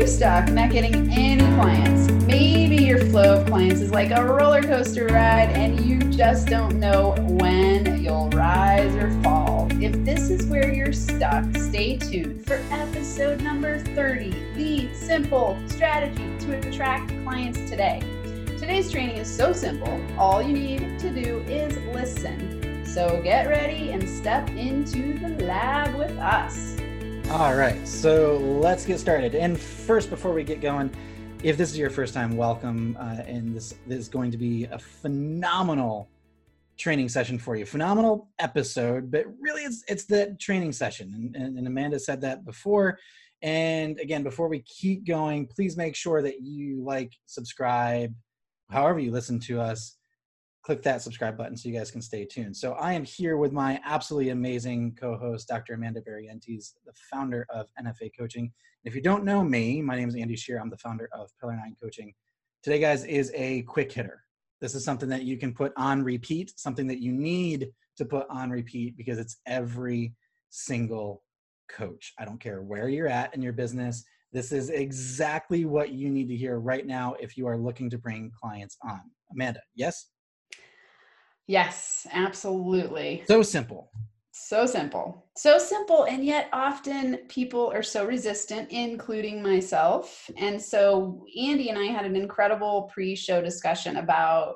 you stuck not getting any clients? Maybe your flow of clients is like a roller coaster ride and you just don't know when you'll rise or fall. If this is where you're stuck, stay tuned for episode number 30 The Simple Strategy to Attract Clients Today. Today's training is so simple, all you need to do is listen. So get ready and step into the lab with us. All right, so let's get started. And first, before we get going, if this is your first time, welcome. Uh, and this, this is going to be a phenomenal training session for you. Phenomenal episode, but really, it's it's the training session. And, and, and Amanda said that before. And again, before we keep going, please make sure that you like, subscribe, however you listen to us click that subscribe button so you guys can stay tuned. So I am here with my absolutely amazing co-host, Dr. Amanda Barrientes, the founder of NFA Coaching. If you don't know me, my name is Andy Shear. I'm the founder of Pillar 9 Coaching. Today, guys, is a quick hitter. This is something that you can put on repeat, something that you need to put on repeat because it's every single coach. I don't care where you're at in your business. This is exactly what you need to hear right now if you are looking to bring clients on. Amanda, yes? Yes, absolutely. So simple. So simple. So simple. And yet, often people are so resistant, including myself. And so, Andy and I had an incredible pre show discussion about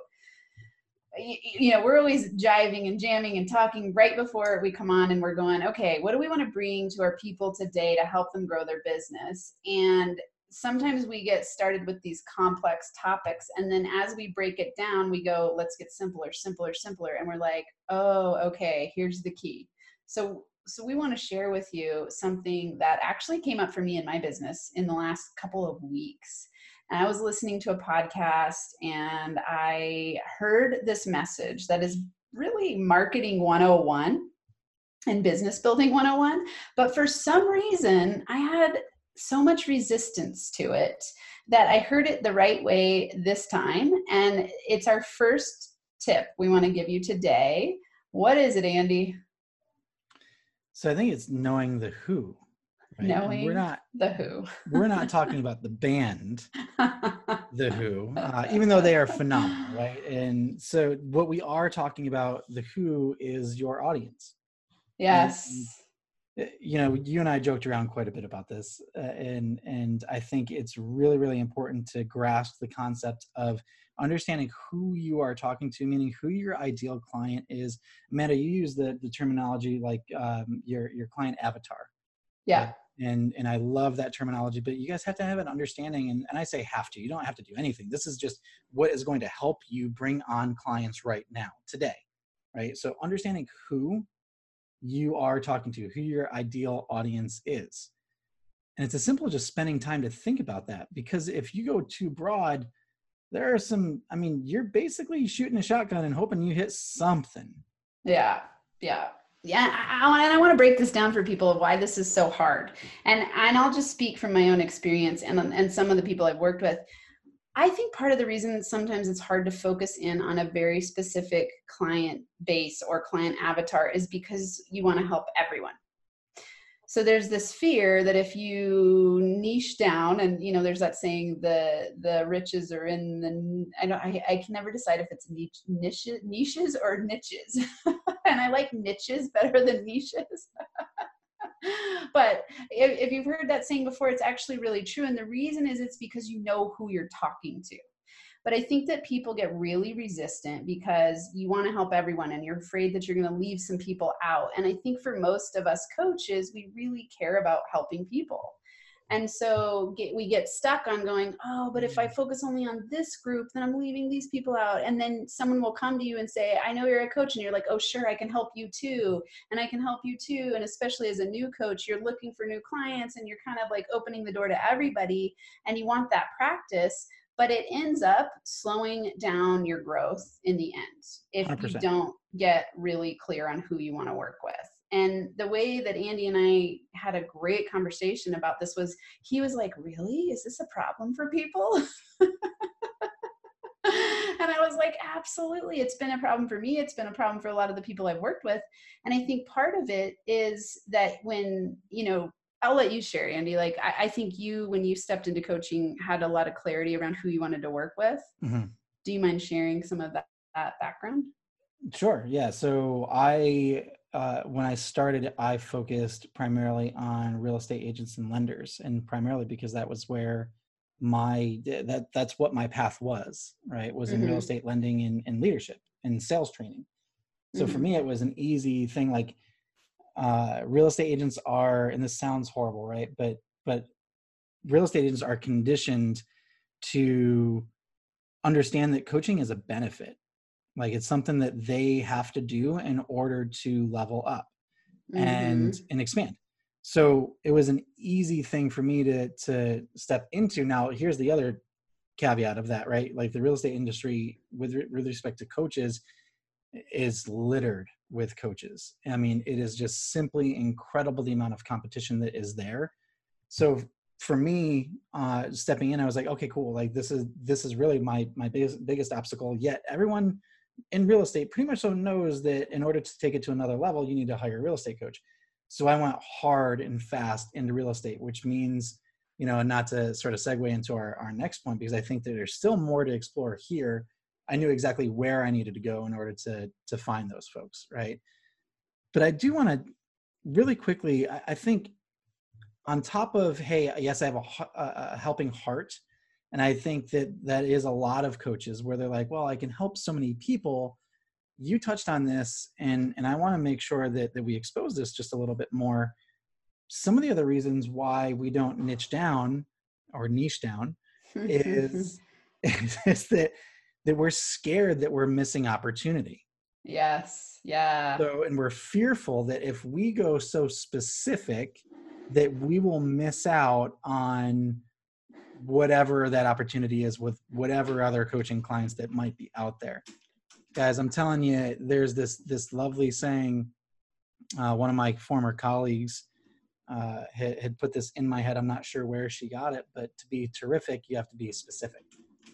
you know we're always jiving and jamming and talking right before we come on and we're going okay what do we want to bring to our people today to help them grow their business and sometimes we get started with these complex topics and then as we break it down we go let's get simpler simpler simpler and we're like oh okay here's the key. So so we want to share with you something that actually came up for me in my business in the last couple of weeks. And i was listening to a podcast and i heard this message that is really marketing 101 and business building 101 but for some reason i had so much resistance to it that I heard it the right way this time. And it's our first tip we want to give you today. What is it, Andy? So I think it's knowing the who. Right? Knowing we're not the who. we're not talking about the band, the Who, uh, even though they are phenomenal, right? And so what we are talking about, the Who, is your audience. Yes. And, you know you and i joked around quite a bit about this uh, and and i think it's really really important to grasp the concept of understanding who you are talking to meaning who your ideal client is. Amanda you use the, the terminology like um, your your client avatar yeah. and and i love that terminology but you guys have to have an understanding and, and i say have to you don't have to do anything. This is just what is going to help you bring on clients right now today right? So understanding who you are talking to, who your ideal audience is. And it's as simple as just spending time to think about that. Because if you go too broad, there are some, I mean, you're basically shooting a shotgun and hoping you hit something. Yeah. Yeah. Yeah, I, and I want to break this down for people of why this is so hard, and and I'll just speak from my own experience and and some of the people I've worked with. I think part of the reason sometimes it's hard to focus in on a very specific client base or client avatar is because you want to help everyone. So there's this fear that if you niche down, and you know, there's that saying the the riches are in the I don't I, I can never decide if it's niche, niches niches or niches, and I like niches better than niches. but if, if you've heard that saying before, it's actually really true. And the reason is it's because you know who you're talking to. But I think that people get really resistant because you want to help everyone and you're afraid that you're going to leave some people out. And I think for most of us coaches, we really care about helping people. And so get, we get stuck on going, oh, but if I mm. focus only on this group, then I'm leaving these people out. And then someone will come to you and say, I know you're a coach. And you're like, oh, sure, I can help you too. And I can help you too. And especially as a new coach, you're looking for new clients and you're kind of like opening the door to everybody. And you want that practice. But it ends up slowing down your growth in the end if 100%. you don't get really clear on who you want to work with. And the way that Andy and I had a great conversation about this was he was like, Really? Is this a problem for people? and I was like, Absolutely. It's been a problem for me. It's been a problem for a lot of the people I've worked with. And I think part of it is that when, you know, I'll let you share, Andy. Like I, I, think you, when you stepped into coaching, had a lot of clarity around who you wanted to work with. Mm-hmm. Do you mind sharing some of that, that background? Sure. Yeah. So I, uh, when I started, I focused primarily on real estate agents and lenders, and primarily because that was where my that that's what my path was. Right, was in mm-hmm. real estate lending and, and leadership and sales training. So mm-hmm. for me, it was an easy thing. Like uh, real estate agents are, and this sounds horrible, right? But but real estate agents are conditioned to understand that coaching is a benefit like it's something that they have to do in order to level up mm-hmm. and and expand. So it was an easy thing for me to to step into. Now here's the other caveat of that right? Like the real estate industry with, with respect to coaches is littered with coaches. I mean it is just simply incredible the amount of competition that is there. So for me uh stepping in i was like okay cool. Like this is this is really my my biggest biggest obstacle. Yet everyone in real estate pretty much so knows that in order to take it to another level, you need to hire a real estate coach. So I went hard and fast into real estate, which means, you know, not to sort of segue into our, our next point, because I think that there's still more to explore here. I knew exactly where I needed to go in order to to find those folks, right? But I do want to really quickly, I, I think on top of, hey, yes, I have a, a helping heart and i think that that is a lot of coaches where they're like well i can help so many people. You touched on this and and i want to make sure that that we expose this just a little bit more. Some of the other reasons why we don't niche down or niche down is is that that we're scared that we're missing opportunity. Yes yeah. So and we're fearful that if we go so specific that we will miss out on whatever that opportunity is with whatever other coaching clients that might be out there. Guys i'm telling you there's this this lovely saying uh, one of my former colleagues uh, had, had, put this in my head. I'm not sure where she got it but to be terrific you have to be specific.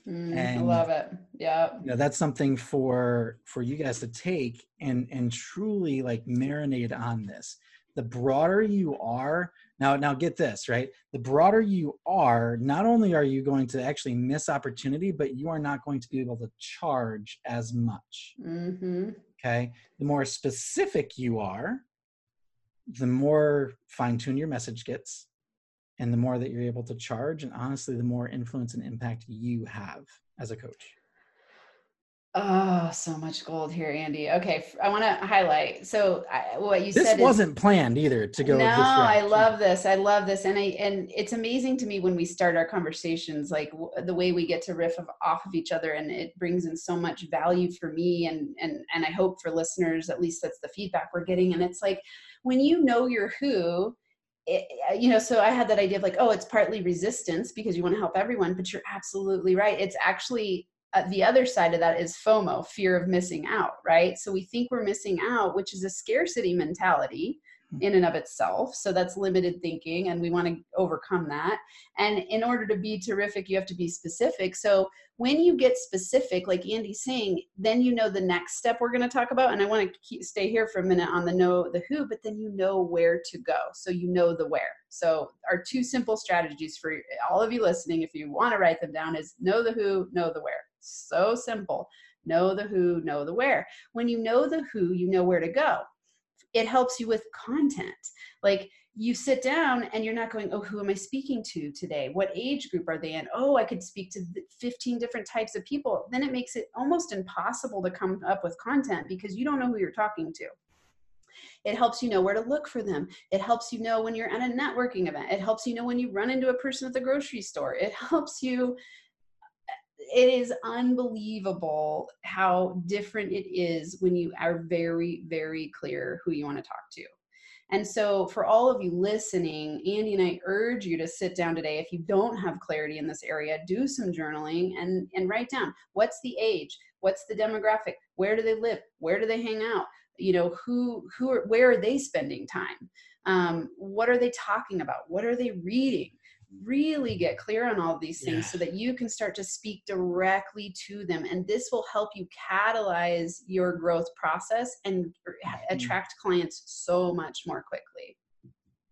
Mm, and, i love it. Yeah you know, that's something for for you guys to take and and truly like marinate on this. The broader you are now now get this right? The broader you are not only are you going to actually miss opportunity but you are not going to be able to charge as much. Mm-hmm. okay? The more specific you are the more fine-tuned your message gets and the more that you're able to charge and honestly the more influence and impact you have as a coach Oh, so much gold here, Andy. Okay, I want to highlight. So, I, what you this said This wasn't is, planned either to go. No, I love this. I love this, and I and it's amazing to me when we start our conversations, like w- the way we get to riff of, off of each other, and it brings in so much value for me, and and and I hope for listeners. At least that's the feedback we're getting, and it's like when you know your who. It, uh, you know, so I had that idea of like, oh, it's partly resistance because you want to help everyone, but you're absolutely right. It's actually uh, the other side of that is FOMO, fear of missing out, right? So we think we're missing out, which is a scarcity mentality hmm. in and of itself. So that's limited thinking, and we want to overcome that. And in order to be terrific, you have to be specific. So when you get specific, like Andy's saying, then you know the next step we're going to talk about. And I want to keep, stay here for a minute on the know the who, but then you know where to go. So you know the where. So our two simple strategies for all of you listening, if you want to write them down, is know the who, know the where. So simple. Know the who, know the where. When you know the who, you know where to go. It helps you with content. Like you sit down and you're not going, oh, who am I speaking to today? What age group are they in? Oh, I could speak to 15 different types of people. Then it makes it almost impossible to come up with content because you don't know who you're talking to. It helps you know where to look for them. It helps you know when you're at a networking event. It helps you know when you run into a person at the grocery store. It helps you it is unbelievable how different it is when you are very, very clear who you want to talk to. And so, for all of you listening, Andy and I urge you to sit down today. If you don't have clarity in this area, do some journaling and, and write down what's the age, what's the demographic, where do they live, where do they hang out, you know, who, who are, where are they spending time, um, what are they talking about, what are they reading, really get clear on all these things yeah. so that you can start to speak directly to them and this will help you catalyze your growth process and mm-hmm. attract clients so much more quickly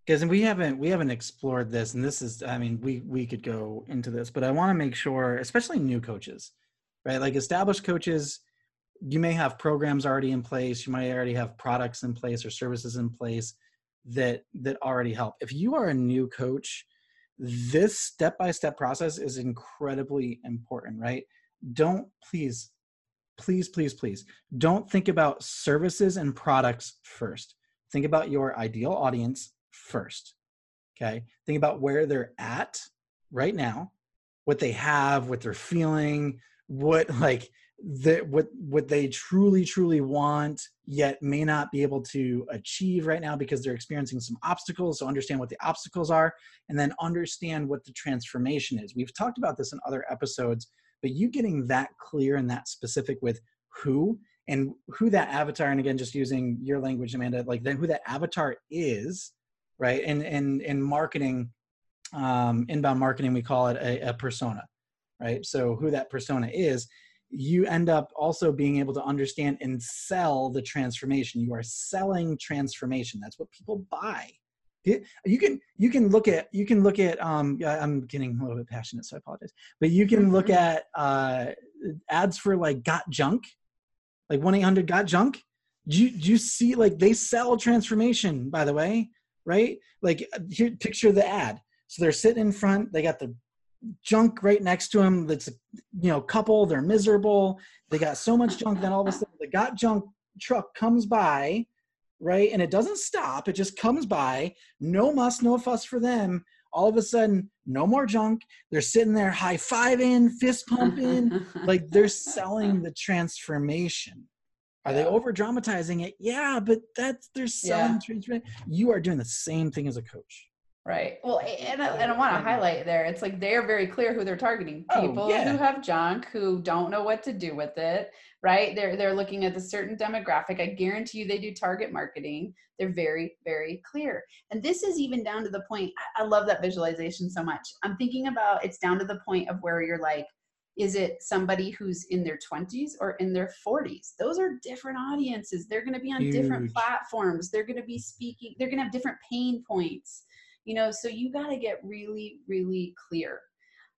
because we haven't we haven't explored this and this is i mean we we could go into this but i want to make sure especially new coaches right like established coaches you may have programs already in place you might already have products in place or services in place that that already help if you are a new coach this step by step process is incredibly important right don't please please please please don't think about services and products first think about your ideal audience first. Okay. Think about where they're at right now, what they have, what they're feeling, what like the what what they truly truly want yet may not be able to achieve right now because they're experiencing some obstacles so understand what the obstacles are and then understand what the transformation is we've talked about this in other episodes but you getting that clear and that specific with who and who that avatar and again just using your language amanda like then who that avatar is right? And and in marketing, um, inbound marketing, we call it a, a persona, right? So who that persona is, you end up also being able to understand and sell the transformation. You are selling transformation. That's what people buy. You can you can look at you can look at um I'm getting a little bit passionate so I apologize but you can look mm-hmm. at uh ads for like got junk like 1-800 got junk do you, do you see like they sell transformation by the way right? Like uh, here, picture the ad. So they're sitting in front. They got the junk right next to them. That's you know couple. They're miserable. They got so much junk. Then all of a sudden, the got junk truck comes by, right? And it doesn't stop. It just comes by. No muss, no fuss for them. All of a sudden, no more junk. They're sitting there high fiving, fist pumping, like they're selling the transformation. Are yeah. they over dramatizing it? Yeah, but that's they're selling yeah. You are doing the same thing as a coach. Right. Well, and I, and I want to highlight there. It's like they're very clear who they're targeting. Oh, People oh, yeah. who have junk, who don't know what to do with it. Right. They're they're looking at a certain demographic. I guarantee you, they do target marketing. They're very very clear. And this is even down to the point. I love that visualization so much. I'm thinking about it's down to the point of where you're like, is it somebody who's in their 20s or in their 40s? Those are different audiences. They're going to be on Huge. different platforms. They're going to be speaking, they're going to have different pain points. You know, so you got to get really, really clear.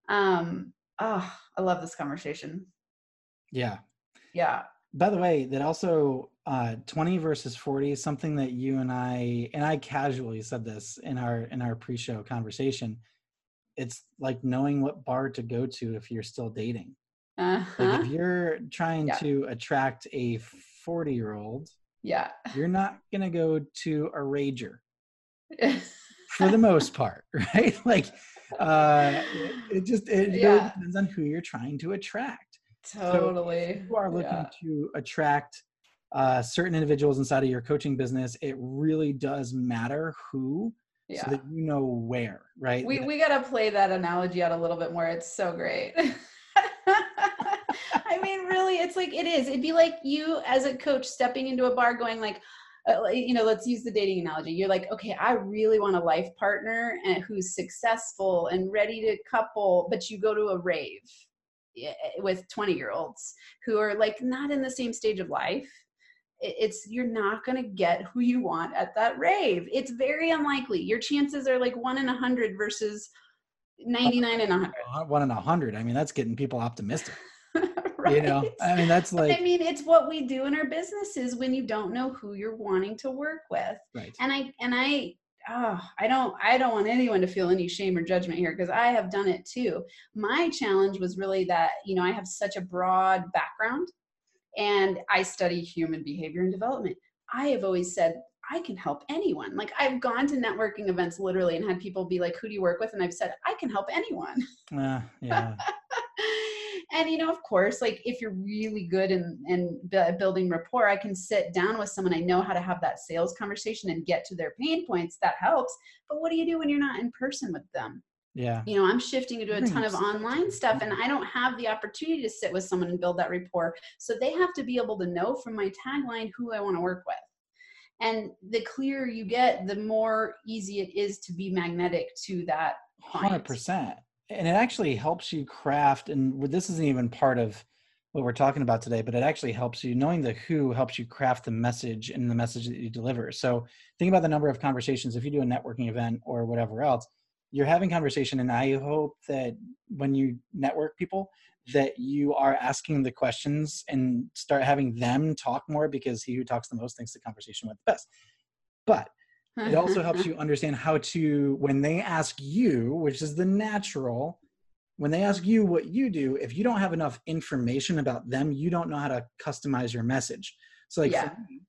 Um, oh, I love this conversation. Yeah. Yeah. By the way, that also uh 20 versus 40 is something that you and I and I casually said this in our in our pre-show conversation it's like knowing what bar to go to if you're still dating. Uh-huh. Like if you're trying yeah. to attract a 40 year old, yeah, you're not gonna go to a rager for the most part, right? Like uh it, just it yeah. really depends on who you're trying to attract. Totally. So you are looking yeah. to attract uh, certain individuals inside of your coaching business, it really does matter who yeah. so that you know where, right? We we gotta play that analogy out a little bit more. It's so great. I mean, really, it's like it is. It'd be like you as a coach stepping into a bar, going like, you know, let's use the dating analogy. You're like, okay, I really want a life partner and who's successful and ready to couple, but you go to a rave eh, with 20 year olds who are like not in the same stage of life. It's you're not going to get who you want at that rave. It's very unlikely. Your chances are like one in a hundred versus 99 and a hundred. Uh, one in a hundred. I mean that's getting people optimistic right? you know i mean that's like i mean it's what we do in our businesses when you don't know who you're wanting to work with right and i and i oh, I don't I don't want anyone to feel any shame or judgment here because I have done it too. My challenge was really that, you know, I have such a broad background and I study human behavior and development. I have always said, I can help anyone. Like I've gone to networking events literally and had people be like, "Who do you work with?" And I've said, "I can help anyone." Uh, yeah. and you know, of course, like if you're really good in in building rapport, I can sit down with someone. I know how to have that sales conversation and get to their pain points. That helps. But what do you do when you're not in person with them? yeah you know i'm shifting into a ton of online stuff and i don't have the opportunity to sit with someone and build that rapport so they have to be able to know from my tagline who i want to work with and the clearer you get the more easy it is to be magnetic to that client. 100% and it actually helps you craft and this isn't even part of what we're talking about today, but it actually helps you knowing the who helps you craft the message and the message that you deliver. So think about the number of conversations. If you do a networking event or whatever else, you're having conversation, and I hope that when you network people, that you are asking the questions and start having them talk more because he who talks the most thinks the conversation went the best. But it also helps you understand how to when they ask you, which is the natural when they ask you what you do, if you don't have enough information about them, you don't know how to customize your message. So, like, Yeah. me,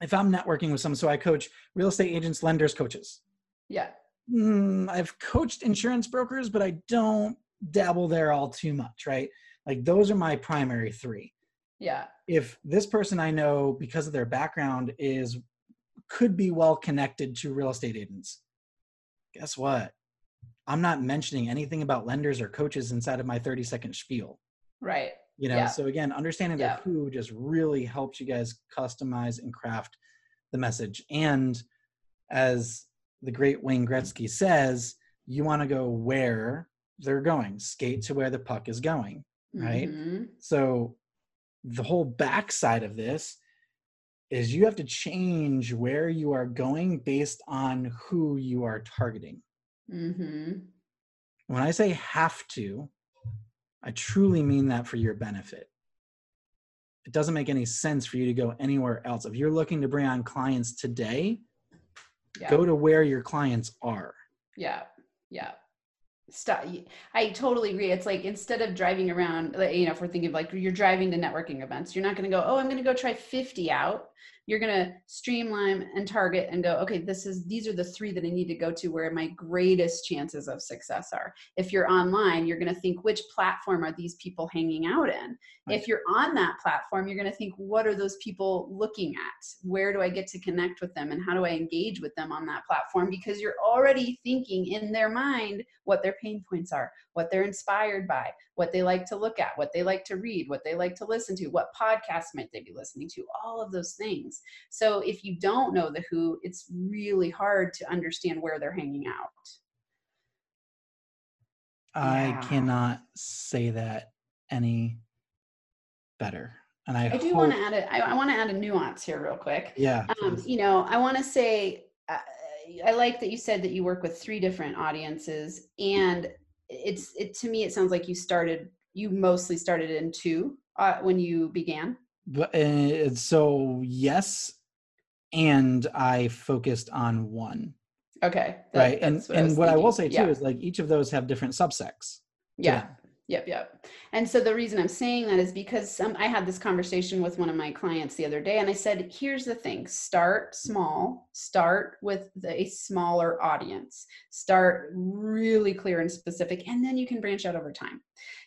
if I'm networking with someone, so I coach real estate agents, lenders, coaches. Yeah. Mm, I've coached insurance brokers, but I don't dabble there all too much, right? Like, those are my primary three. Yeah. If this person I know, because of their background, is could be well connected to real estate agents, guess what? I'm not mentioning anything about lenders or coaches inside of my 30 second spiel. Right. You know, Yeah. so again, understanding Yeah. the who just really helps you guys customize and craft the message. And as the great Wayne Gretzky says, you want to go where they're going, skate to where the puck is going. Right. Mhm. So the whole backside of this is you have to change where you are going based on who you are targeting. Mhm. When I say have to, I truly mean that for your benefit. It doesn't make any sense for you to go anywhere else. If you're looking to bring on clients today, Yeah. go to where your clients are. Yeah. Yeah. Stop. I totally agree. It's like instead of driving around, you know, if we're thinking like you're driving to networking events, you're not going to go, oh, I'm going to go try 50 out. You're going to streamline and target and go, okay, this is, these are the three that I need to go to where my greatest chances of success are. If you're online, you're going to think, which platform are these people hanging out in? Right. If you're on that platform, you're going to think, what are those people looking at? Where do I get to connect with them? And how do I engage with them on that platform? Because you're already thinking in their mind what their pain points are, what they're inspired by, what they like to look at, what they like to read, what they like to listen to, what podcasts might they be listening to, all of those things. So if you don't know the who, it's really hard to understand where they're hanging out. I Yeah. cannot say that any better. And I, I do hope, want to add a, I, I want to add a nuance here real quick. yeah, um, you know i want to say uh, i like that you said that you work with three different audiences and it's it to me it sounds like you started you mostly started in two uh, when you began But uh, so yes, and I focused on one, okay that- right? And that's I and was what I will say too yeah. is like each of those have different subsects. yeah. Yep, yep. And so the reason I'm saying that is because some, I had this conversation with one of my clients the other day, and I said, here's the thing start small, start with a smaller audience, start really clear and specific, and then you can branch out over time.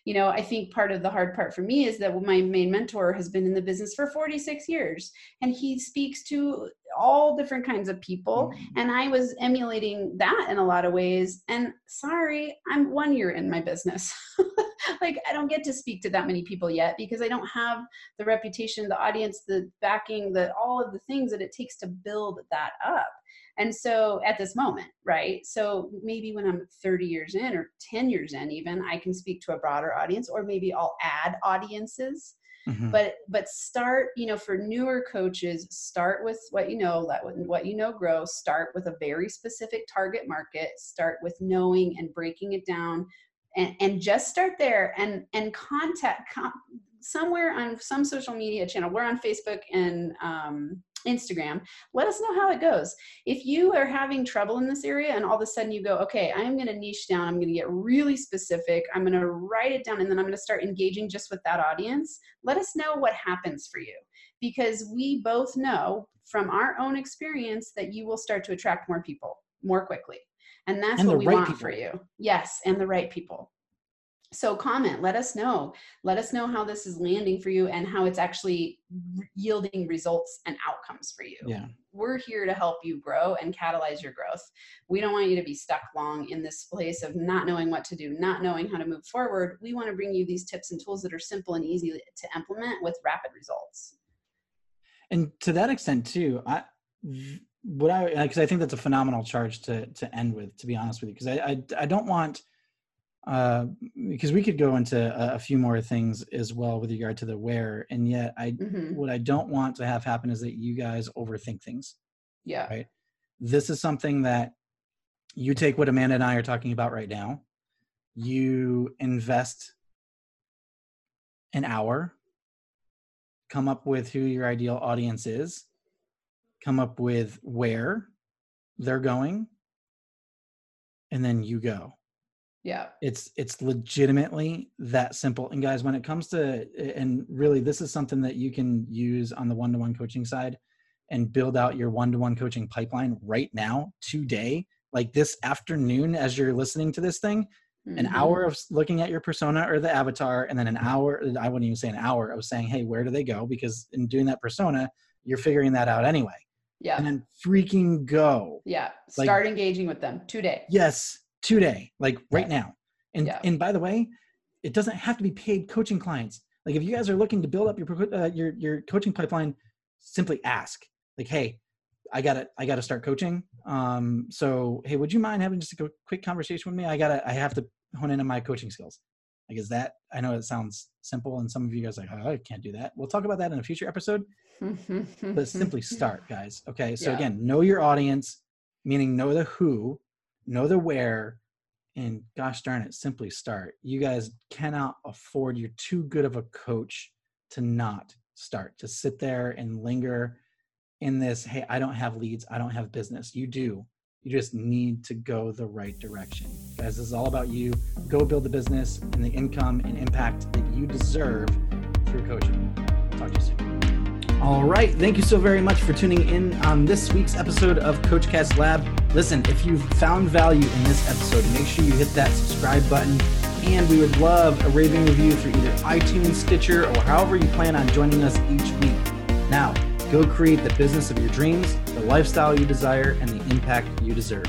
You know, I think part of the hard part for me is that my main mentor has been in the business for 46 years, and he speaks to all different kinds of people Mhm. and I was emulating that in a lot of ways. And sorry, I'm one year in my business. like, I don't get to speak to that many people yet because I don't have the reputation, the audience, the backing, the all of the things that it takes to build that up. And so at this moment, right? So maybe when I'm 30 years in or 10 years in, even, I can speak to a broader audience, or maybe I'll add audiences Mhm. but but start you know for newer coaches start with what you know let what you know grow start with a very specific target market start with knowing and breaking it down and and just start there and and contact com- somewhere on some social media channel we're on facebook and um, instagram let us know how it goes. If you are having trouble in this area and all of a sudden you go okay i'm going to niche down i'm going to get really specific i'm going to write it down and then i'm going to start engaging just with that audience let us know what happens for you. Because we both know from our own experience that you will start to attract more people more quickly and that's And what we right want people. for you yes and the right people so comment let us know let us know how this is landing for you and how it's actually yielding results and outcomes for you Yeah. we're here to help you grow and catalyze your growth. We don't want you to be stuck long in this place of not knowing what to do, not knowing how to move forward. We want to bring you these tips and tools that are simple and easy to implement with rapid results. and to that extent too i what i because i think that's a phenomenal charge to to end with to be honest with you because I, I i don't want uh, because we could go into a, a, few more things as well with regard to the where, and yet I mm-hmm. what I don't want to have happen is that you guys overthink things. Yeah. Right. This is something that you take what Amanda and I are talking about right now. You invest an hour, come up with who your ideal audience is, come up with where they're going, and then you go. Yeah. It's it's legitimately that simple and guys when it comes to and really this is something that you can use on the one-to-one coaching side and build out your one-to-one coaching pipeline right now today like this afternoon as you're listening to this thing mm-hmm. an hour of looking at your persona or the avatar and then an hour i wouldn't even say an hour of saying hey where do they go? because in doing that persona you're figuring that out anyway yeah and then freaking go yeah start like, engaging with them today yes today, like right now. And yeah. and by the way, it doesn't have to be paid coaching clients. Like if you guys are looking to build up your uh, your your coaching pipeline, simply ask. Like, hey, I gotta I gotta start coaching. Um, so hey, would you mind having just a quick conversation with me? I gotta I have to hone in on my coaching skills. Like, is that I know it sounds simple, and some of you guys like, oh, I can't do that. We'll talk about that in a future episode. but simply start, guys. Okay. So yeah. again, know your audience, meaning know the who, know the where, and gosh darn it, simply start. You guys cannot afford, you're too good of a coach to not start, to sit there and linger in this, hey, I don't have leads, I don't have business. You do. You just need to go the right direction. Guys, this is all about you. Go build the business and the income and impact that you deserve through coaching. Talk to you soon. All right. Thank you so very much for tuning in on this week's episode of CoachCast Lab. Listen, if you've found value in this episode, make sure you hit that subscribe button. And we would love a raving review through either iTunes, Stitcher, or however you plan on joining us each week. Now, go create the business of your dreams, the lifestyle you desire, and the impact you deserve.